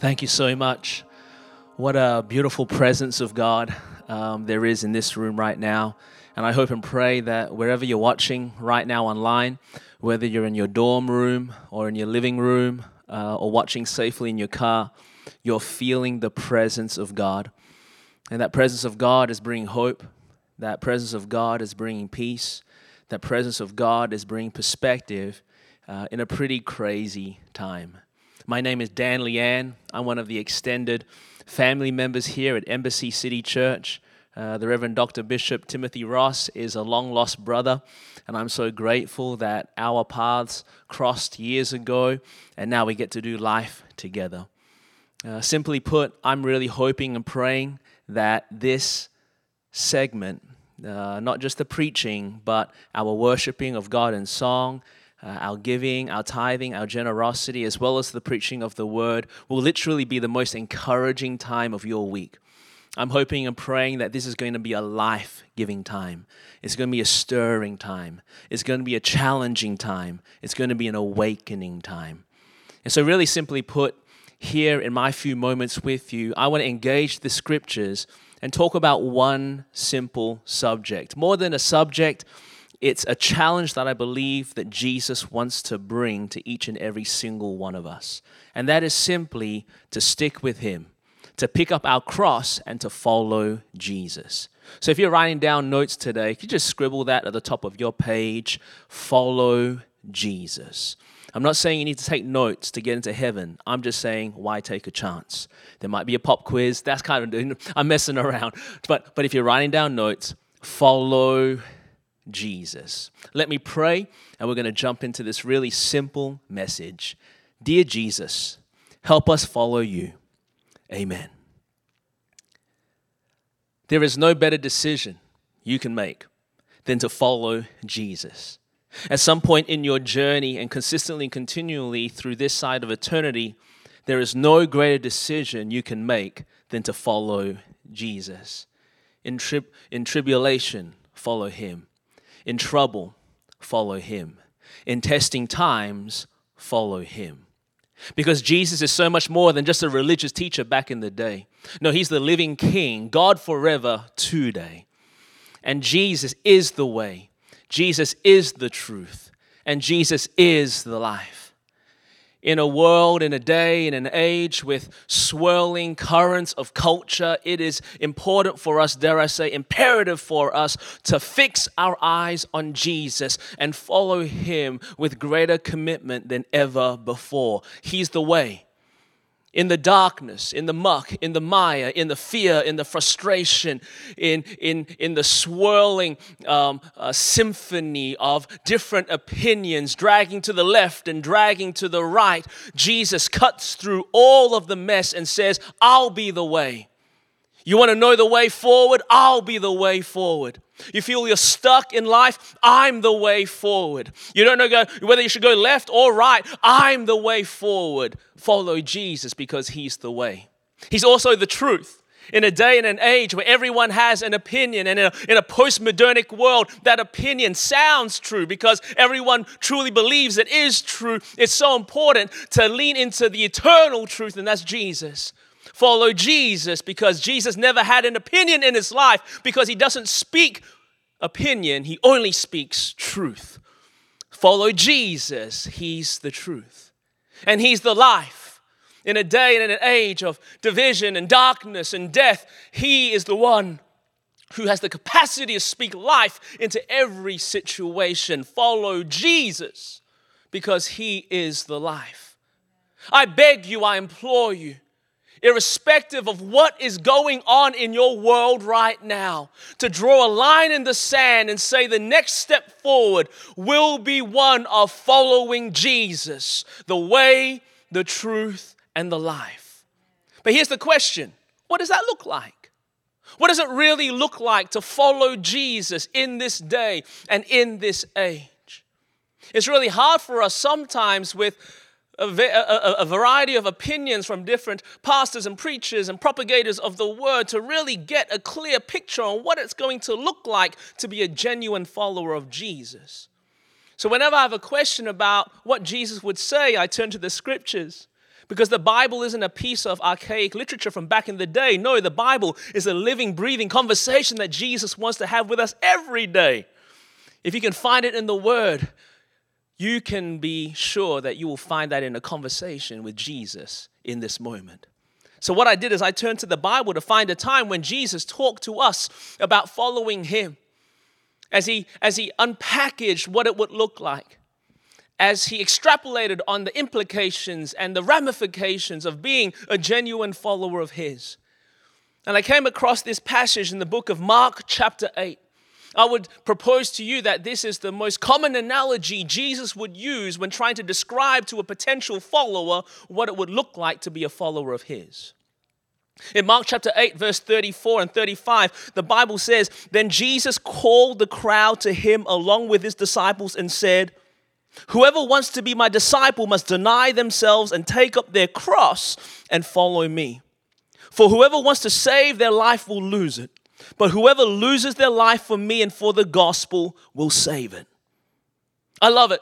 Thank you so much. What a beautiful presence of God um, there is in this room right now. And I hope and pray that wherever you're watching right now online, whether you're in your dorm room or in your living room uh, or watching safely in your car, you're feeling the presence of God. And that presence of God is bringing hope. That presence of God is bringing peace. That presence of God is bringing perspective uh, in a pretty crazy time. My name is Dan Leanne. I'm one of the extended family members here at Embassy City Church. Uh, the Reverend Dr. Bishop Timothy Ross is a long lost brother, and I'm so grateful that our paths crossed years ago, and now we get to do life together. Uh, simply put, I'm really hoping and praying that this segment, uh, not just the preaching, but our worshiping of God in song uh, our giving, our tithing, our generosity, as well as the preaching of the word, will literally be the most encouraging time of your week. I'm hoping and praying that this is going to be a life giving time. It's going to be a stirring time. It's going to be a challenging time. It's going to be an awakening time. And so, really simply put, here in my few moments with you, I want to engage the scriptures and talk about one simple subject. More than a subject, it's a challenge that I believe that Jesus wants to bring to each and every single one of us. And that is simply to stick with Him, to pick up our cross and to follow Jesus. So if you're writing down notes today, could you just scribble that at the top of your page? Follow Jesus. I'm not saying you need to take notes to get into heaven. I'm just saying, why take a chance? There might be a pop quiz. That's kind of, I'm messing around. But, but if you're writing down notes, follow Jesus. Let me pray, and we're going to jump into this really simple message. Dear Jesus, help us follow you. Amen. There is no better decision you can make than to follow Jesus. At some point in your journey and consistently and continually through this side of eternity, there is no greater decision you can make than to follow Jesus. In, tri- in tribulation, follow him. In trouble, follow him. In testing times, follow him. Because Jesus is so much more than just a religious teacher back in the day. No, he's the living king, God forever today. And Jesus is the way, Jesus is the truth, and Jesus is the life in a world, in a day, in an age with swirling currents of culture, it is important for us, dare I say, imperative for us to fix our eyes on Jesus and follow him with greater commitment than ever before. He's the way in the darkness, in the muck, in the mire, in the fear, in the frustration, in, in, in the swirling um, uh, symphony of different opinions, dragging to the left and dragging to the right, Jesus cuts through all of the mess and says, I'll be the way. You want to know the way forward? I'll be the way forward. You feel you're stuck in life? I'm the way forward. You don't know whether you should go left or right? I'm the way forward. Follow Jesus because He's the way. He's also the truth. In a day and an age where everyone has an opinion, and in a, in a postmodernic world, that opinion sounds true because everyone truly believes it is true. It's so important to lean into the eternal truth, and that's Jesus follow Jesus because Jesus never had an opinion in his life because he doesn't speak opinion, he only speaks truth. Follow Jesus, he's the truth. And he's the life. In a day and in an age of division and darkness and death, he is the one who has the capacity to speak life into every situation. Follow Jesus because he is the life. I beg you, I implore you irrespective of what is going on in your world right now, to draw a line in the sand and say the next step forward will be one of following Jesus, the way, the truth, and the life. But here's the question what does that look like? What does it really look like to follow Jesus in this day and in this age? It's really hard for us sometimes with a, a, a, variety of opinions from different pastors and preachers and propagators of the word to really get a clear picture on what it's going to look like to be a genuine follower of Jesus. So, whenever I have a question about what Jesus would say, I turn to the scriptures Because the Bible isn't a piece of archaic literature from back in the day. No, the Bible is a living, breathing conversation that Jesus wants to have with us every day. If you can find it in the Word, you can be sure that you will find that in a conversation with Jesus in this moment. So, what I did is I turned to the Bible to find a time when Jesus talked to us about following Him as He, as he unpackaged what it would look like as he extrapolated on the implications and the ramifications of being a genuine follower of his. And I came across this passage in the book of Mark, chapter 8. I would propose to you that this is the most common analogy Jesus would use when trying to describe to a potential follower what it would look like to be a follower of his. In Mark chapter 8, verse 34 and 35, the Bible says, Then Jesus called the crowd to him along with his disciples and said, Whoever wants to be my disciple must deny themselves and take up their cross and follow me. For whoever wants to save their life will lose it, but whoever loses their life for me and for the gospel will save it. I love it.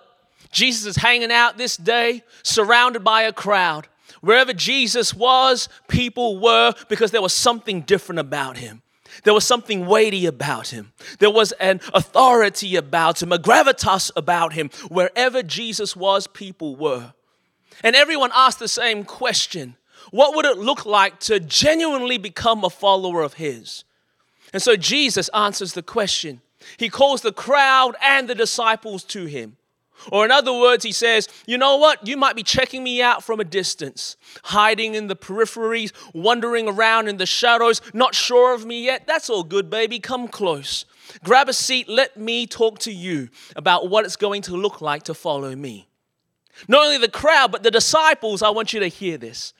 Jesus is hanging out this day, surrounded by a crowd. Wherever Jesus was, people were because there was something different about him. There was something weighty about him. There was an authority about him, a gravitas about him. Wherever Jesus was, people were. And everyone asked the same question What would it look like to genuinely become a follower of his? And so Jesus answers the question. He calls the crowd and the disciples to him. Or, in other words, he says, You know what? You might be checking me out from a distance, hiding in the peripheries, wandering around in the shadows, not sure of me yet. That's all good, baby. Come close. Grab a seat. Let me talk to you about what it's going to look like to follow me. Not only the crowd, but the disciples, I want you to hear this.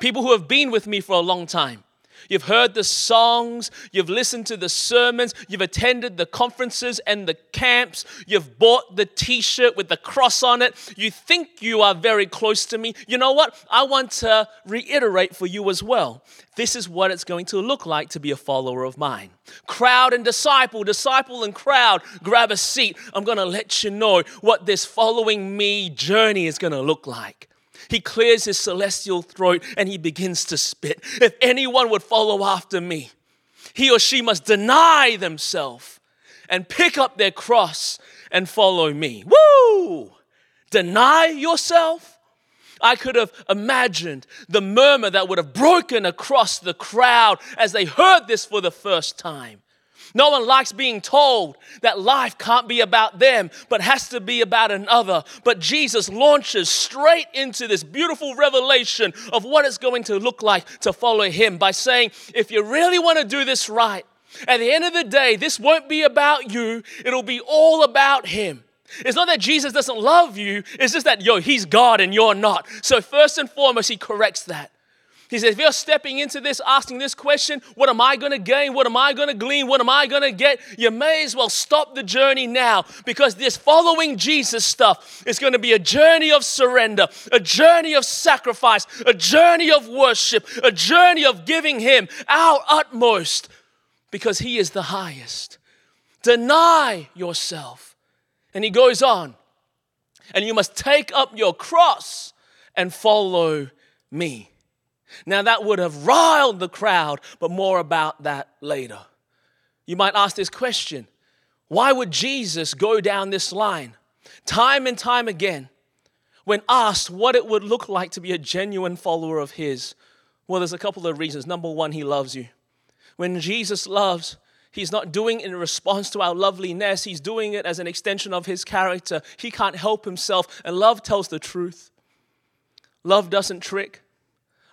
People who have been with me for a long time. You've heard the songs, you've listened to the sermons, you've attended the conferences and the camps, you've bought the t shirt with the cross on it. You think you are very close to me. You know what? I want to reiterate for you as well. This is what it's going to look like to be a follower of mine. Crowd and disciple, disciple and crowd, grab a seat. I'm going to let you know what this following me journey is going to look like. He clears his celestial throat and he begins to spit. If anyone would follow after me, he or she must deny themselves and pick up their cross and follow me. Woo! Deny yourself? I could have imagined the murmur that would have broken across the crowd as they heard this for the first time. No one likes being told that life can't be about them, but has to be about another. But Jesus launches straight into this beautiful revelation of what it's going to look like to follow him by saying, if you really want to do this right, at the end of the day, this won't be about you, it'll be all about him. It's not that Jesus doesn't love you, it's just that, yo, he's God and you're not. So, first and foremost, he corrects that. He says, if you're stepping into this, asking this question, what am I going to gain? What am I going to glean? What am I going to get? You may as well stop the journey now because this following Jesus stuff is going to be a journey of surrender, a journey of sacrifice, a journey of worship, a journey of giving Him our utmost because He is the highest. Deny yourself. And He goes on, and you must take up your cross and follow me. Now, that would have riled the crowd, but more about that later. You might ask this question why would Jesus go down this line? Time and time again, when asked what it would look like to be a genuine follower of His, well, there's a couple of reasons. Number one, He loves you. When Jesus loves, He's not doing it in response to our loveliness. He's doing it as an extension of his character. He can't help himself, and love tells the truth. Love doesn't trick.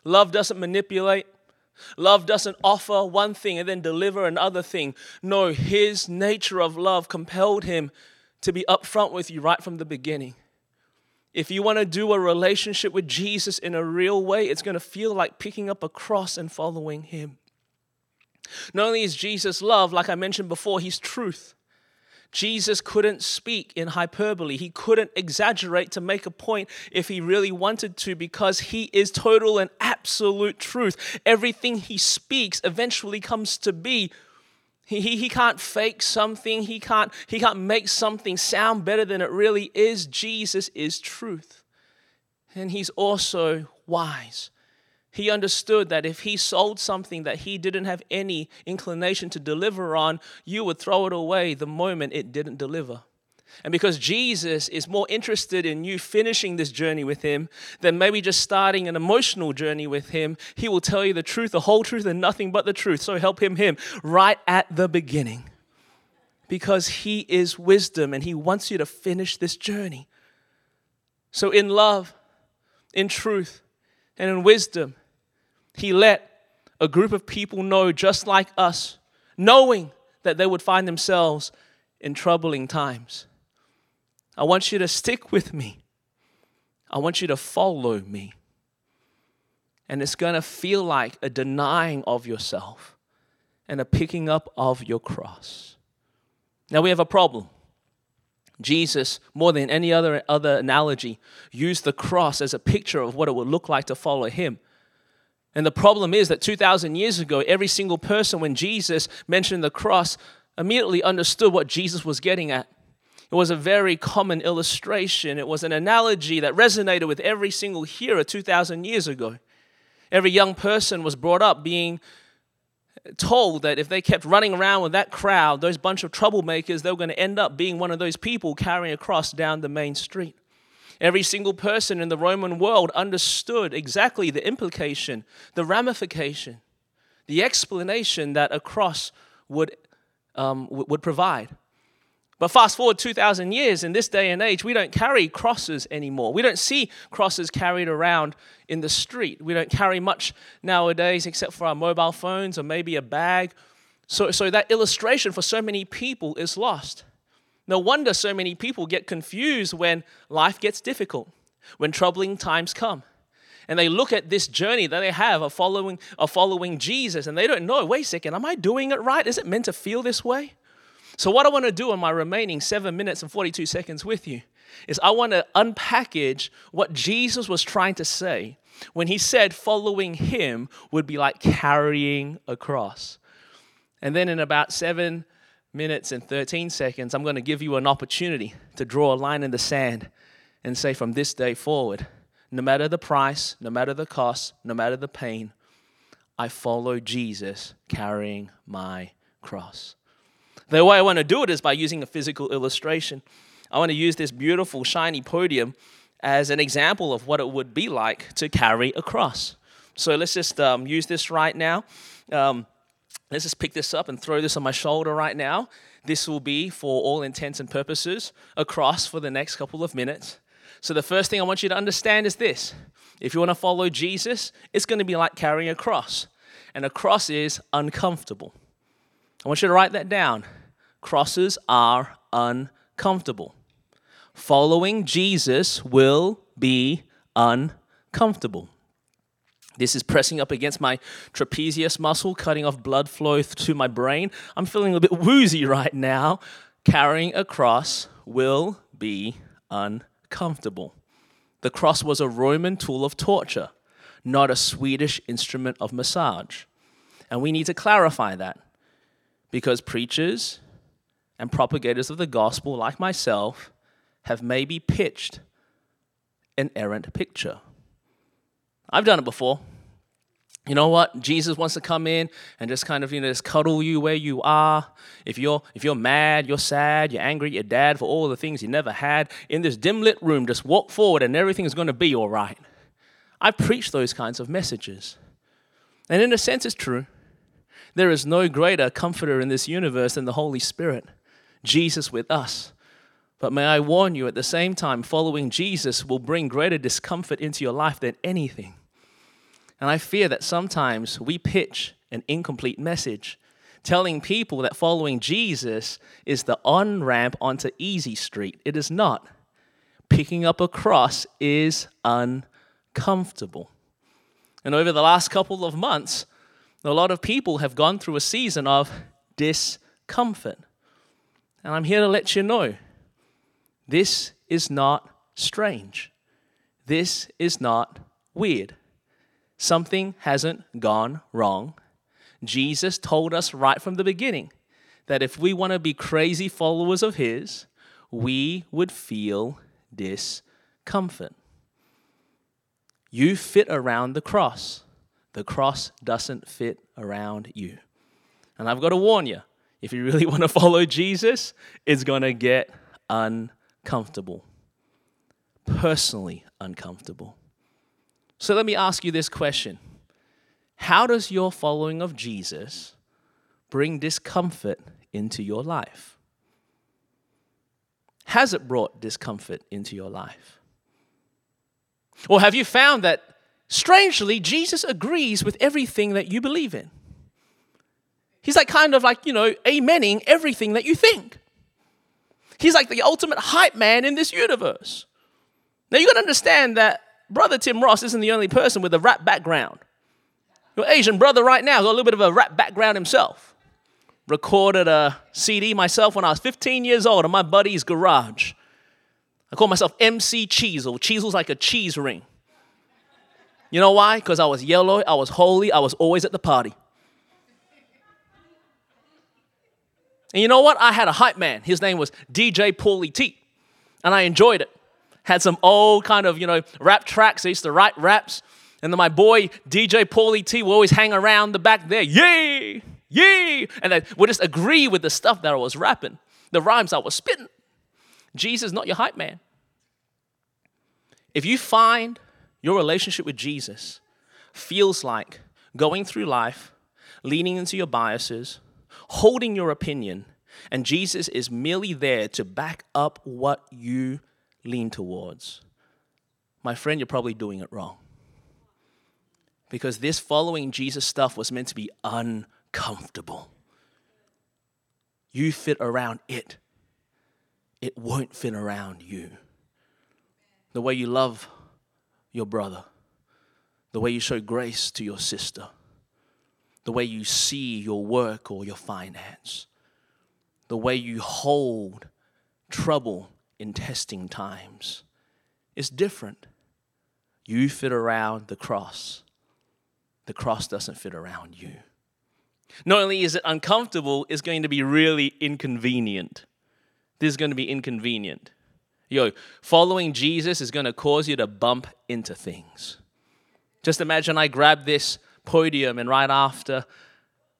Love doesn't manipulate. Love doesn't offer one thing and then deliver another thing. No, his nature of love compelled him to be upfront with you right from the beginning. If you want to do a relationship with Jesus in a real way, it's going to feel like picking up a cross and following him. Not only is Jesus love, like I mentioned before, he's truth. Jesus couldn't speak in hyperbole. He couldn't exaggerate to make a point if he really wanted to because he is total and absolute truth. Everything he speaks eventually comes to be. He, he, he can't fake something, he can't, he can't make something sound better than it really is. Jesus is truth. and he's also wise. He understood that if he sold something that he didn't have any inclination to deliver on, you would throw it away the moment it didn't deliver. And because Jesus is more interested in you finishing this journey with Him than maybe just starting an emotional journey with Him, He will tell you the truth, the whole truth, and nothing but the truth. So help Him, Him, right at the beginning. Because He is wisdom and He wants you to finish this journey. So, in love, in truth, and in wisdom, He let a group of people know, just like us, knowing that they would find themselves in troubling times I want you to stick with me. I want you to follow me. And it's going to feel like a denying of yourself and a picking up of your cross. Now we have a problem. Jesus, more than any other, other analogy, used the cross as a picture of what it would look like to follow him. And the problem is that 2,000 years ago, every single person, when Jesus mentioned the cross, immediately understood what Jesus was getting at. It was a very common illustration. It was an analogy that resonated with every single hearer 2,000 years ago. Every young person was brought up being told that if they kept running around with that crowd, those bunch of troublemakers, they were going to end up being one of those people carrying a cross down the main street. Every single person in the Roman world understood exactly the implication, the ramification, the explanation that a cross would, um, would provide. But fast forward 2,000 years, in this day and age, we don't carry crosses anymore. We don't see crosses carried around in the street. We don't carry much nowadays except for our mobile phones or maybe a bag. So, so that illustration for so many people is lost. No wonder so many people get confused when life gets difficult, when troubling times come. And they look at this journey that they have of following, of following Jesus and they don't know, wait a second, am I doing it right? Is it meant to feel this way? So, what I want to do in my remaining seven minutes and 42 seconds with you is I want to unpackage what Jesus was trying to say when he said following him would be like carrying a cross. And then in about seven minutes and 13 seconds, I'm going to give you an opportunity to draw a line in the sand and say, from this day forward, no matter the price, no matter the cost, no matter the pain, I follow Jesus carrying my cross. The way I want to do it is by using a physical illustration. I want to use this beautiful, shiny podium as an example of what it would be like to carry a cross. So let's just um, use this right now. Um, let's just pick this up and throw this on my shoulder right now. This will be, for all intents and purposes, a cross for the next couple of minutes. So the first thing I want you to understand is this if you want to follow Jesus, it's going to be like carrying a cross. And a cross is uncomfortable. I want you to write that down crosses are uncomfortable. Following Jesus will be uncomfortable. This is pressing up against my trapezius muscle, cutting off blood flow to my brain. I'm feeling a bit woozy right now. Carrying a cross will be uncomfortable. The cross was a Roman tool of torture, not a Swedish instrument of massage. And we need to clarify that because preachers and propagators of the gospel, like myself, have maybe pitched an errant picture. I've done it before. You know what? Jesus wants to come in and just kind of, you know, just cuddle you where you are. If you're if you're mad, you're sad, you're angry at your dad for all the things you never had, in this dim lit room, just walk forward and everything's gonna be all right. I preach those kinds of messages. And in a sense it's true. There is no greater comforter in this universe than the Holy Spirit. Jesus with us. But may I warn you at the same time, following Jesus will bring greater discomfort into your life than anything. And I fear that sometimes we pitch an incomplete message, telling people that following Jesus is the on ramp onto Easy Street. It is not. Picking up a cross is uncomfortable. And over the last couple of months, a lot of people have gone through a season of discomfort. And I'm here to let you know this is not strange. This is not weird. Something hasn't gone wrong. Jesus told us right from the beginning that if we want to be crazy followers of His, we would feel discomfort. You fit around the cross. The cross doesn't fit around you. And I've got to warn you if you really want to follow Jesus, it's going to get uncomfortable. Personally uncomfortable. So let me ask you this question How does your following of Jesus bring discomfort into your life? Has it brought discomfort into your life? Or have you found that, strangely, Jesus agrees with everything that you believe in? He's like kind of like, you know, amening everything that you think. He's like the ultimate hype man in this universe. Now you got to understand that brother Tim Ross isn't the only person with a rap background. Your Asian brother right now got a little bit of a rap background himself. Recorded a CD myself when I was 15 years old in my buddy's garage. I call myself MC Cheezel. Cheezel's like a cheese ring. You know why? Because I was yellow, I was holy, I was always at the party. And you know what? I had a hype man. His name was DJ Paulie T. And I enjoyed it. Had some old kind of, you know, rap tracks. I used to write raps. And then my boy DJ Paulie T would always hang around the back there. Yay! Yay! And I would just agree with the stuff that I was rapping, the rhymes I was spitting. Jesus, not your hype man. If you find your relationship with Jesus feels like going through life, leaning into your biases, holding your opinion, and Jesus is merely there to back up what you lean towards, my friend, you're probably doing it wrong. Because this following Jesus stuff was meant to be uncomfortable. You fit around it, it won't fit around you. The way you love your brother, the way you show grace to your sister the way you see your work or your finance, the way you hold trouble in testing times It's different. You fit around the cross, the cross doesn't fit around you. Not only is it uncomfortable, it's going to be really inconvenient. This is going to be inconvenient. Yo, following Jesus is going to cause you to bump into things. Just imagine I grabbed this podium. And right after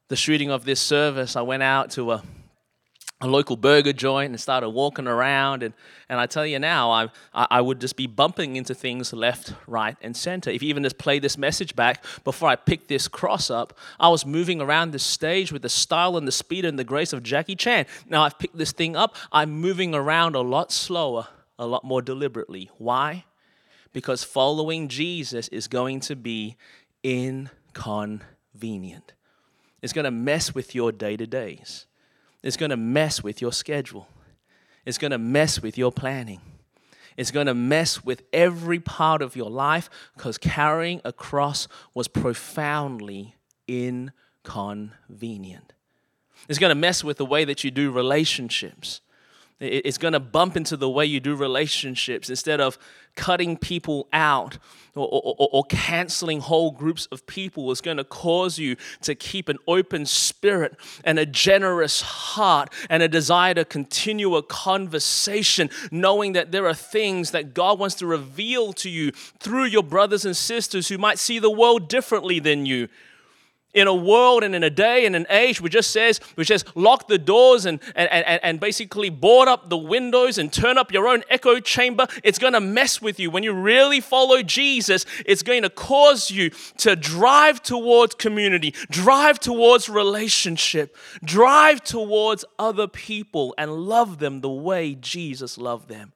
the shooting of this service, I went out to a, a local burger joint and started walking around. And, and I tell you now, I, I would just be bumping into things left, right, and center. If you even just play this message back before I picked this cross up, I was moving around the stage with the style and the speed and the grace of Jackie Chan. Now I've picked this thing up, I'm moving around a lot slower, a lot more deliberately. Why? Because following Jesus is going to be inconvenient. It's going to mess with your day to days. It's going to mess with your schedule. It's going to mess with your planning. It's going to mess with every part of your life because carrying a cross was profoundly inconvenient. It's going to mess with the way that you do relationships. It's going to bump into the way you do relationships instead of cutting people out or, or, or, canceling whole groups of people. It's going to cause you to keep an open spirit and a generous heart and a desire to continue a conversation, knowing that there are things that God wants to reveal to you through your brothers and sisters who might see the world differently than you in a world and in a day and an age which just says which says lock the doors and, and, and, and basically board up the windows and turn up your own echo chamber it's going to mess with you. When you really follow jesus it's going to cause you to drive towards community drive towards relationship drive towards other people and love them the way jesus loved them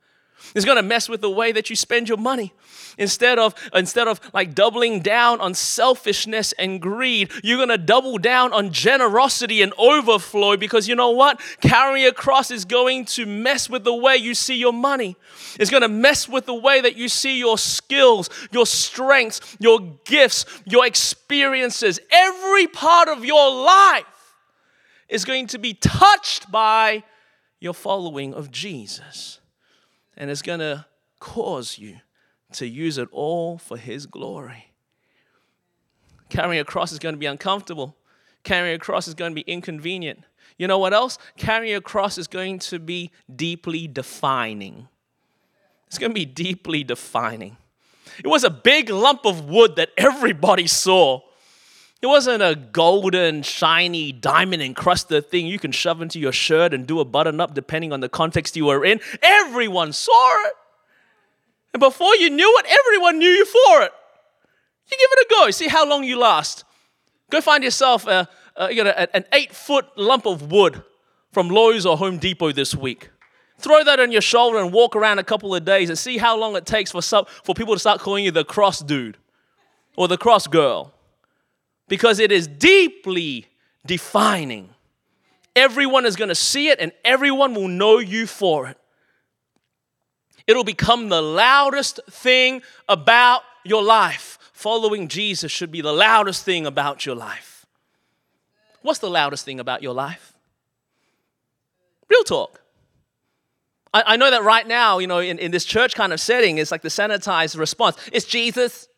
it's going to mess with the way that you spend your money. Instead of instead of like doubling down on selfishness and greed, you're going to double down on generosity and overflow because you know what? Carrying a cross is going to mess with the way you see your money. It's going to mess with the way that you see your skills, your strengths, your gifts, your experiences. Every part of your life is going to be touched by your following of Jesus and it's going to cause you to use it all for His glory. Carrying a cross is going to be uncomfortable. Carrying a cross is going to be inconvenient. You know what else? Carrying a cross is going to be deeply defining. It's going to be deeply defining. It was a big lump of wood that everybody saw. It wasn't a golden, shiny, diamond encrusted thing you can shove into your shirt and do a button up depending on the context you were in. Everyone saw it. And before you knew it, everyone knew you for it. You give it a go. See how long you last. Go find yourself a, a you know, an eight foot lump of wood from Lowe's or Home Depot this week. Throw that on your shoulder and walk around a couple of days and see how long it takes for, some, for people to start calling you the cross dude or the cross girl. Because it is deeply defining. Everyone is going to see it and everyone will know you for it. It'll become the loudest thing about your life. Following Jesus should be the loudest thing about your life. What's the loudest thing about your life? Real talk. I, I know that right now, you know, in, in this church kind of setting, it's like the sanitized response. It's Jesus.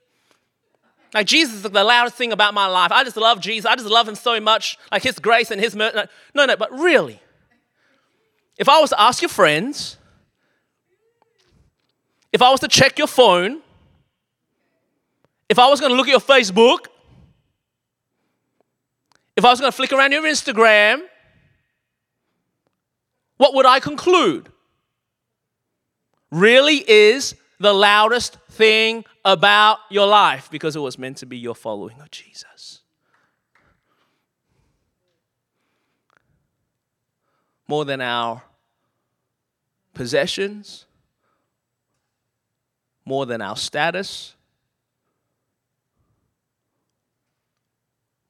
Like Jesus is the loudest thing about my life. I just love Jesus. I just love him so much. Like his grace and his mercy. No, no, but really, if I was to ask your friends, if I was to check your phone, if I was going to look at your Facebook, if I was going to flick around your Instagram, what would I conclude? really is the loudest thing about your life because it was meant to be your following of Jesus. More than our possessions, more than our status,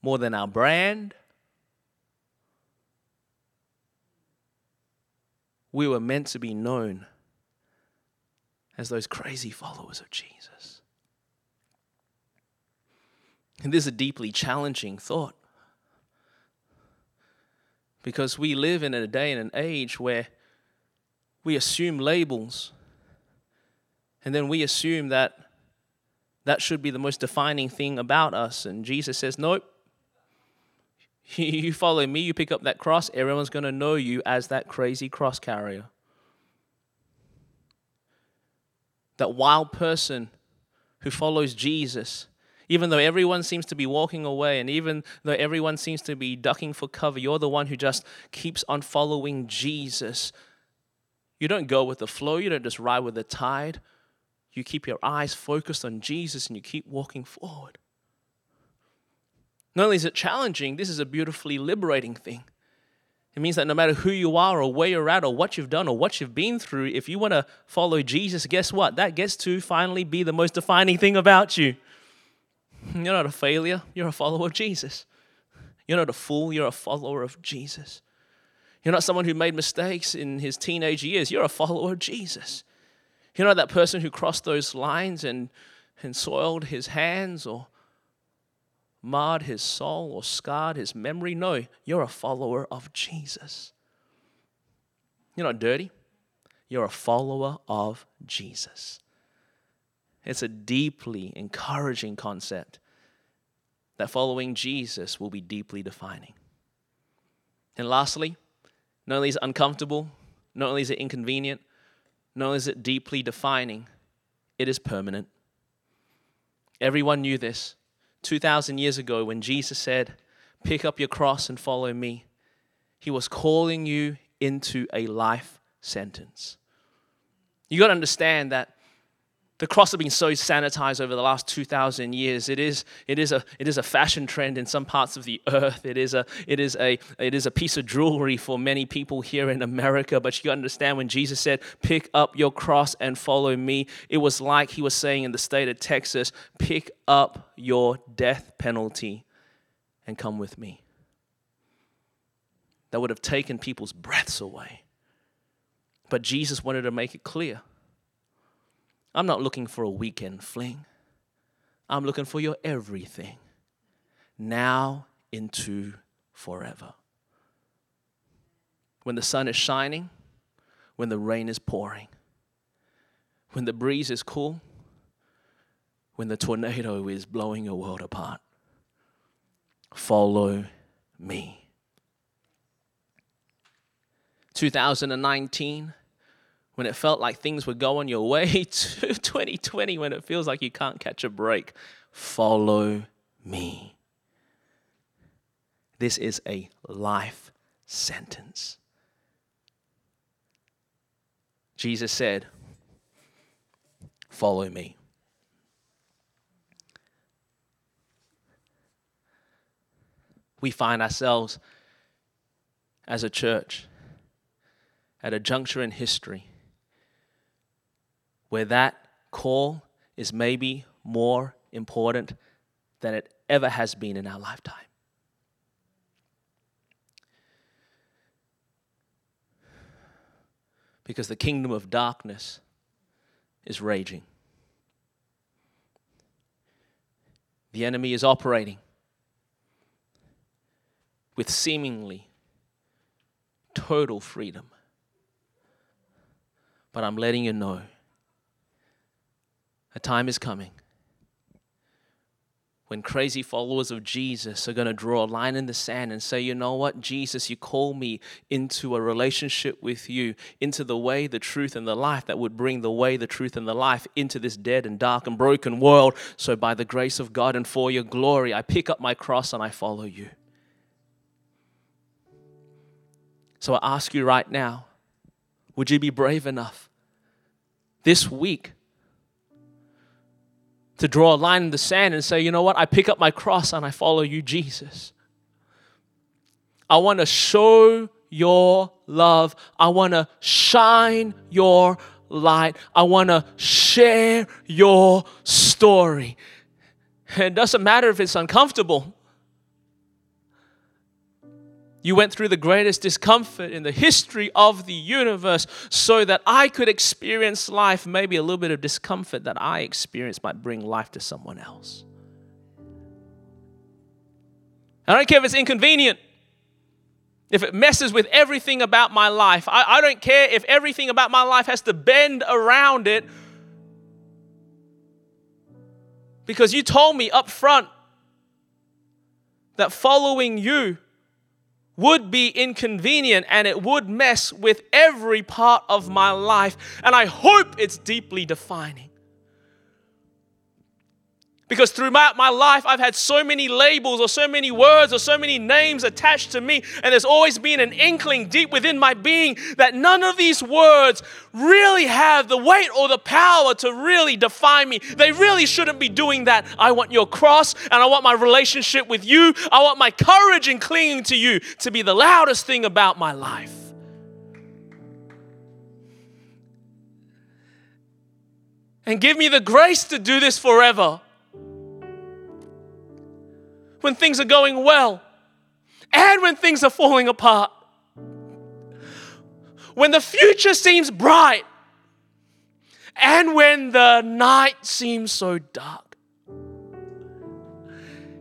more than our brand. We were meant to be known as those crazy followers of Jesus. And this is a deeply challenging thought because we live in a day and an age where we assume labels and then we assume that that should be the most defining thing about us. And Jesus says, Nope. You follow me, you pick up that cross, everyone's going to know you as that crazy cross carrier. That wild person who follows Jesus, even though everyone seems to be walking away and even though everyone seems to be ducking for cover, you're the one who just keeps on following Jesus. You don't go with the flow, you don't just ride with the tide. You keep your eyes focused on Jesus and you keep walking forward. Not only is it challenging, this is a beautifully liberating thing. It means that no matter who you are or where you're at or what you've done or what you've been through, if you want to follow Jesus, guess what? That gets to finally be the most defining thing about you. You're not a failure, you're a follower of Jesus. You're not a fool, you're a follower of Jesus. You're not someone who made mistakes in his teenage years, you're a follower of Jesus. You're not that person who crossed those lines and, and soiled his hands or marred his soul or scarred his memory. No, you're a follower of Jesus. You're not dirty, you're a follower of Jesus. It's a deeply encouraging concept that following Jesus will be deeply defining. And lastly, not only is it uncomfortable, not only is it inconvenient, not only is it deeply defining, it is permanent. Everyone knew this. 2,000 years ago when Jesus said, Pick up your cross and follow me, he was calling you into a life sentence. You got to understand that the cross has been so sanitized over the last 2,000 years. It is, it, is a, it is a fashion trend in some parts of the earth. It is, a, it, is a, it is a piece of jewelry for many people here in America. But you understand when Jesus said, Pick up your cross and follow me, it was like he was saying in the state of Texas, Pick up your death penalty and come with me. That would have taken people's breaths away. But Jesus wanted to make it clear I'm not looking for a weekend fling. I'm looking for your everything, now into forever. When the sun is shining, when the rain is pouring, when the breeze is cool, when the tornado is blowing your world apart. Follow me. 2019 when it felt like things were going your way, to 2020 when it feels like you can't catch a break. Follow me. This is a life sentence. Jesus said, Follow me. We find ourselves as a church at a juncture in history where that call is maybe more important than it ever has been in our lifetime. Because the kingdom of darkness is raging. The enemy is operating with seemingly total freedom. But I'm letting you know a time is coming when crazy followers of Jesus are going to draw a line in the sand and say, you know what, Jesus, you call me into a relationship with you, into the way, the truth, and the life that would bring the way, the truth, and the life into this dead and dark and broken world. So, by the grace of God and for your glory, I pick up my cross and I follow you. So, I ask you right now would you be brave enough this week to draw a line in the sand and say, you know what, I pick up my cross and I follow you, Jesus. I want to show your love. I want to shine your light. I want to share your story. It doesn't matter if it's uncomfortable. You went through the greatest discomfort in the history of the universe so that I could experience life. Maybe a little bit of discomfort that I experience might bring life to someone else. I don't care if it's inconvenient, if it messes with everything about my life. I, I don't care if everything about my life has to bend around it. Because you told me up front that following you would be inconvenient and it would mess with every part of my life. And I hope it's deeply defining. Because throughout my life, I've had so many labels or so many words or so many names attached to me, and there's always been an inkling deep within my being that none of these words really have the weight or the power to really define me. They really shouldn't be doing that. I want your cross, and I want my relationship with you. I want my courage in clinging to you to be the loudest thing about my life. And give me the grace to do this forever when things are going well and when things are falling apart. When the future seems bright and when the night seems so dark.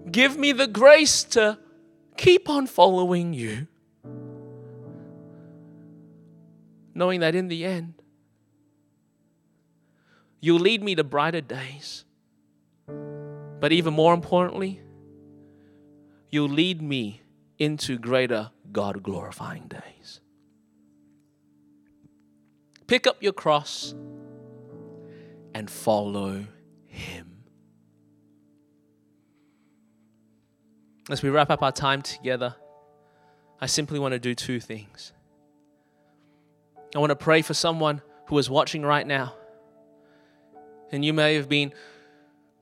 Give me the grace to keep on following you, knowing that in the end, you'll lead me to brighter days. But even more importantly, you'll lead me into greater God glorifying days. Pick up your cross and follow Him. As we wrap up our time together, I simply want to do two things. I want to pray for someone who is watching right now. And you may have been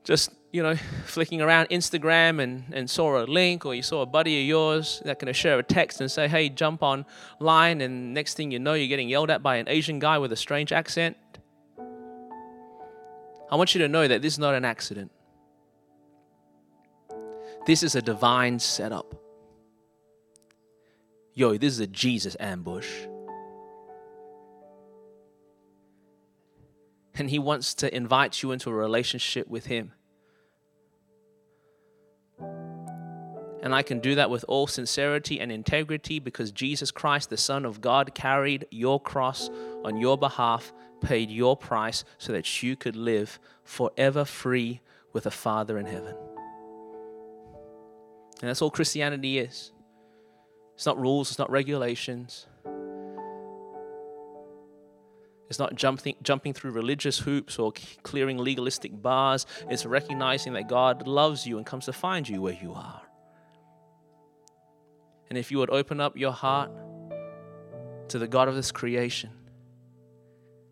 just you know, flicking around Instagram and, and saw a link, or you saw a buddy of yours that can share a text and say, hey, jump online, and next thing you know, you're getting yelled at by an Asian guy with a strange accent. I want you to know that this is not an accident. This is a divine setup. Yo, this is a Jesus ambush. And he wants to invite you into a relationship with him. And I can do that with all sincerity and integrity because Jesus Christ, the Son of God, carried your cross on your behalf, paid your price so that you could live forever free with a Father in heaven. And that's all Christianity is. It's not rules, it's not regulations. It's not jumping, jumping through religious hoops or clearing legalistic bars. It's recognizing that God loves you and comes to find you where you are. And if you would open up your heart to the God of this creation,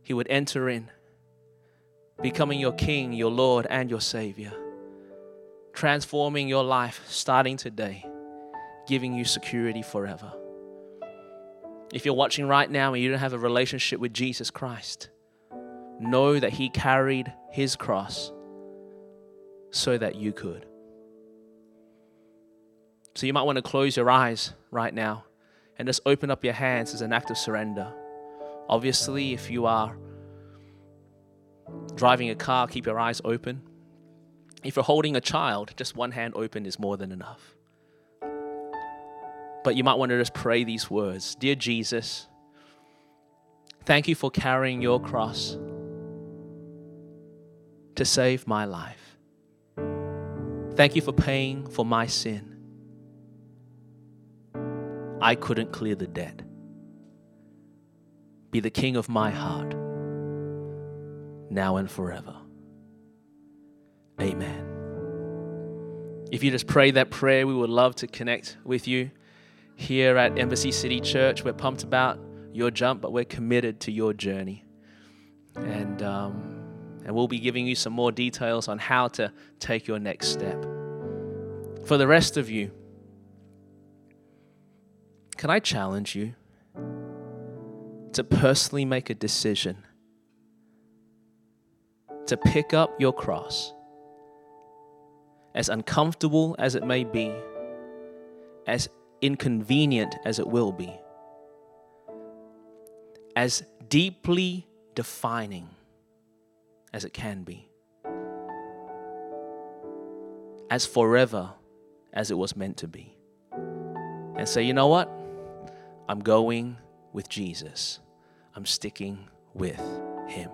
He would enter in, becoming your King, your Lord, and your Savior, transforming your life starting today, giving you security forever. If you're watching right now and you don't have a relationship with Jesus Christ, know that He carried His cross so that you could. So you might want to close your eyes right now and just open up your hands as an act of surrender. Obviously, if you are driving a car, keep your eyes open. If you're holding a child, just one hand open is more than enough. But you might want to just pray these words Dear Jesus, thank you for carrying your cross to save my life. Thank you for paying for my sin. I couldn't clear the debt. Be the king of my heart, now and forever. Amen. If you just pray that prayer, we would love to connect with you here at Embassy City Church. We're pumped about your jump, but we're committed to your journey. And, um, and we'll be giving you some more details on how to take your next step. For the rest of you, can I challenge you to personally make a decision to pick up your cross, as uncomfortable as it may be, as inconvenient as it will be, as deeply defining as it can be, as forever as it was meant to be, and say, you know what? I'm going with Jesus. I'm sticking with Him.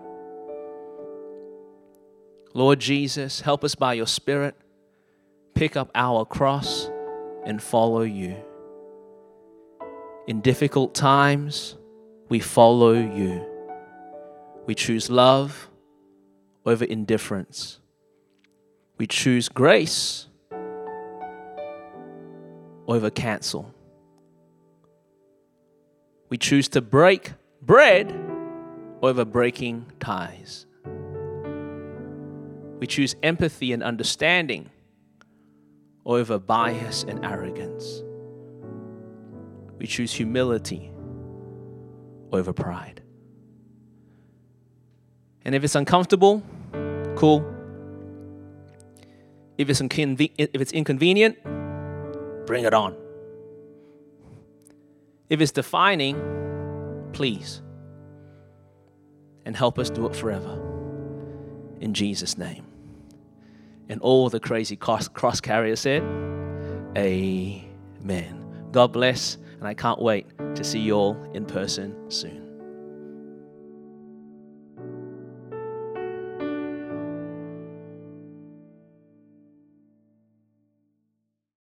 Lord Jesus, help us by your Spirit pick up our cross and follow you. In difficult times, we follow you. We choose love over indifference. We choose grace over cancel. We choose to break bread over breaking ties. We choose empathy and understanding over bias and arrogance. We choose humility over pride. And if it's uncomfortable, cool. If it's, inconven- if it's inconvenient, bring it on. If it's defining, please. And help us do it forever. In Jesus' name. And all the crazy cross, cross carriers said, Amen. God bless, and I can't wait to see you all in person soon.